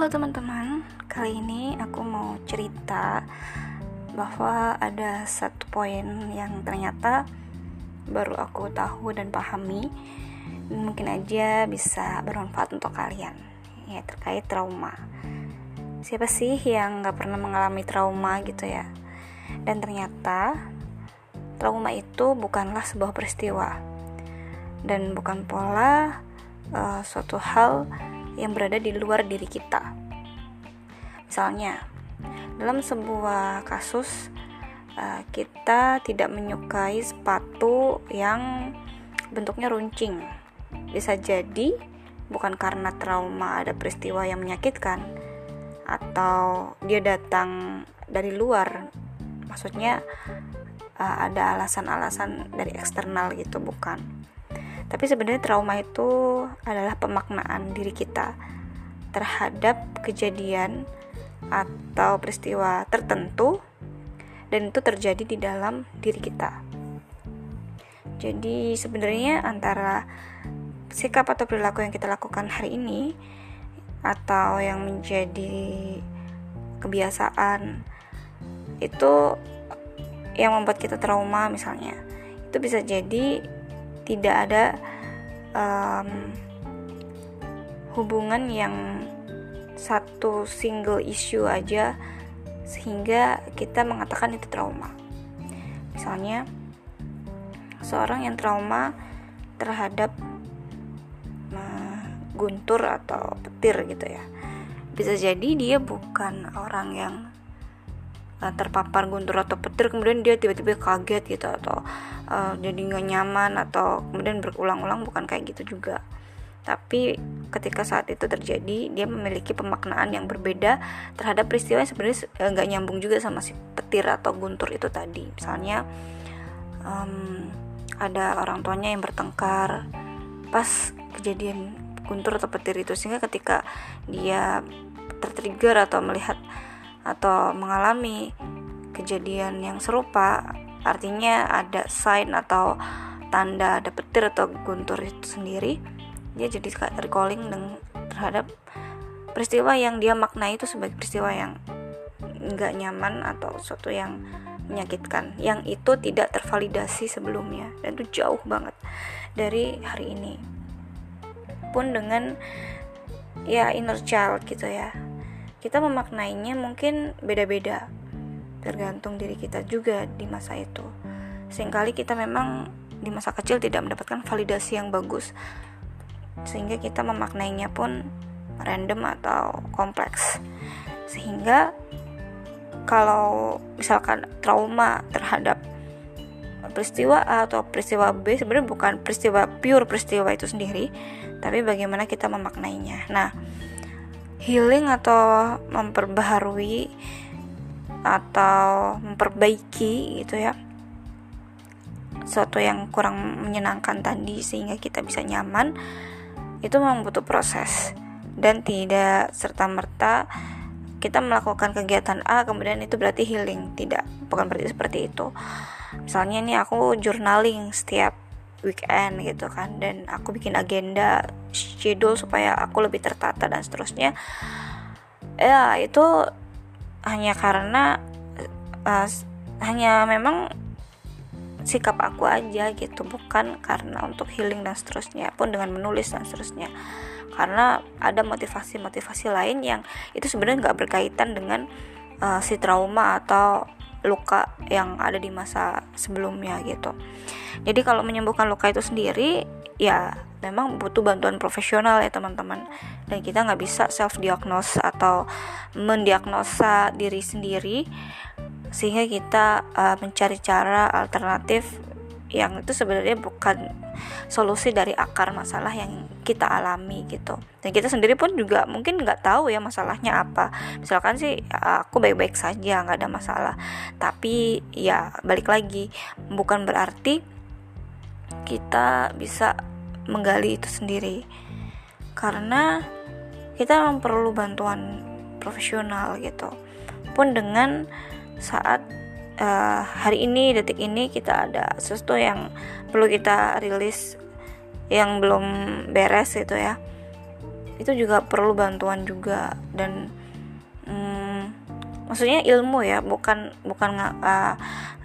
Halo teman-teman, kali ini aku mau cerita bahwa ada satu poin yang ternyata baru aku tahu dan pahami mungkin aja bisa bermanfaat untuk kalian ya terkait trauma. Siapa sih yang gak pernah mengalami trauma gitu ya? Dan ternyata trauma itu bukanlah sebuah peristiwa dan bukan pola uh, suatu hal yang berada di luar diri kita. Misalnya, dalam sebuah kasus uh, kita tidak menyukai sepatu yang bentuknya runcing. Bisa jadi bukan karena trauma ada peristiwa yang menyakitkan atau dia datang dari luar. Maksudnya uh, ada alasan-alasan dari eksternal gitu, bukan tapi sebenarnya trauma itu adalah pemaknaan diri kita terhadap kejadian atau peristiwa tertentu dan itu terjadi di dalam diri kita. Jadi sebenarnya antara sikap atau perilaku yang kita lakukan hari ini atau yang menjadi kebiasaan itu yang membuat kita trauma misalnya itu bisa jadi tidak ada um, hubungan yang satu single issue aja sehingga kita mengatakan itu trauma. Misalnya seorang yang trauma terhadap uh, guntur atau petir gitu ya. Bisa jadi dia bukan orang yang uh, terpapar guntur atau petir kemudian dia tiba-tiba kaget gitu atau uh, jadi nggak nyaman atau kemudian berulang-ulang bukan kayak gitu juga. Tapi ketika saat itu terjadi dia memiliki pemaknaan yang berbeda terhadap peristiwa yang sebenarnya eh, nggak nyambung juga sama si petir atau guntur itu tadi. Misalnya um, ada orang tuanya yang bertengkar pas kejadian guntur atau petir itu. Sehingga ketika dia tertrigger atau melihat atau mengalami kejadian yang serupa artinya ada sign atau tanda ada petir atau guntur itu sendiri dia jadi recalling dengan terhadap peristiwa yang dia maknai itu sebagai peristiwa yang nggak nyaman atau sesuatu yang menyakitkan yang itu tidak tervalidasi sebelumnya dan itu jauh banget dari hari ini. Pun dengan ya inner child gitu ya. Kita memaknainya mungkin beda-beda tergantung diri kita juga di masa itu. Seringkali kita memang di masa kecil tidak mendapatkan validasi yang bagus sehingga kita memaknainya pun random atau kompleks. Sehingga kalau misalkan trauma terhadap peristiwa A atau peristiwa B sebenarnya bukan peristiwa pure peristiwa itu sendiri tapi bagaimana kita memaknainya. Nah healing atau memperbaharui atau memperbaiki gitu ya. Sesuatu yang kurang menyenangkan tadi sehingga kita bisa nyaman itu memang butuh proses. Dan tidak serta merta kita melakukan kegiatan A kemudian itu berarti healing. Tidak bukan berarti seperti itu. Misalnya ini aku journaling setiap weekend gitu kan dan aku bikin agenda schedule supaya aku lebih tertata dan seterusnya. Ya itu hanya karena uh, hanya memang sikap aku aja gitu bukan karena untuk healing dan seterusnya pun dengan menulis dan seterusnya karena ada motivasi-motivasi lain yang itu sebenarnya nggak berkaitan dengan uh, si trauma atau luka yang ada di masa sebelumnya gitu. Jadi kalau menyembuhkan luka itu sendiri ya memang butuh bantuan profesional ya teman-teman dan kita nggak bisa self diagnose atau mendiagnosa diri sendiri sehingga kita uh, mencari cara alternatif yang itu sebenarnya bukan solusi dari akar masalah yang kita alami gitu. Dan kita sendiri pun juga mungkin nggak tahu ya masalahnya apa. Misalkan sih aku baik-baik saja nggak ada masalah. Tapi ya balik lagi bukan berarti kita bisa menggali itu sendiri. Karena kita memang perlu bantuan profesional gitu. Pun dengan saat uh, hari ini detik ini kita ada sesuatu yang perlu kita rilis yang belum beres itu ya. Itu juga perlu bantuan juga dan hmm, maksudnya ilmu ya bukan bukan uh,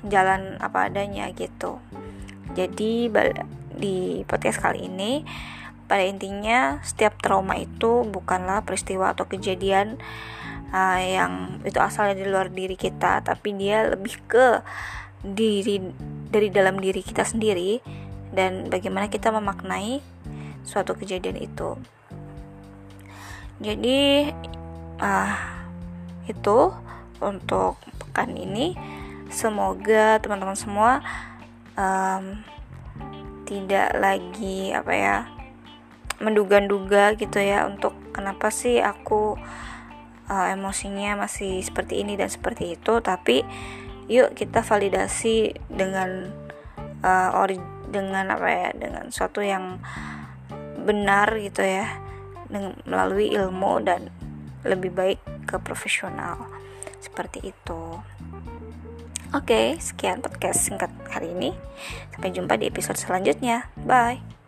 jalan apa adanya gitu. Jadi di podcast kali ini pada intinya setiap trauma itu bukanlah peristiwa atau kejadian uh, yang itu asalnya di luar diri kita tapi dia lebih ke diri dari dalam diri kita sendiri dan bagaimana kita memaknai suatu kejadian itu. Jadi uh, itu untuk pekan ini. Semoga teman-teman semua um, tidak lagi apa ya menduga-duga gitu ya untuk kenapa sih aku uh, emosinya masih seperti ini dan seperti itu tapi yuk kita validasi dengan uh, ori dengan apa ya dengan suatu yang benar gitu ya dengan melalui ilmu dan lebih baik ke profesional seperti itu Oke, sekian podcast singkat hari ini. Sampai jumpa di episode selanjutnya. Bye.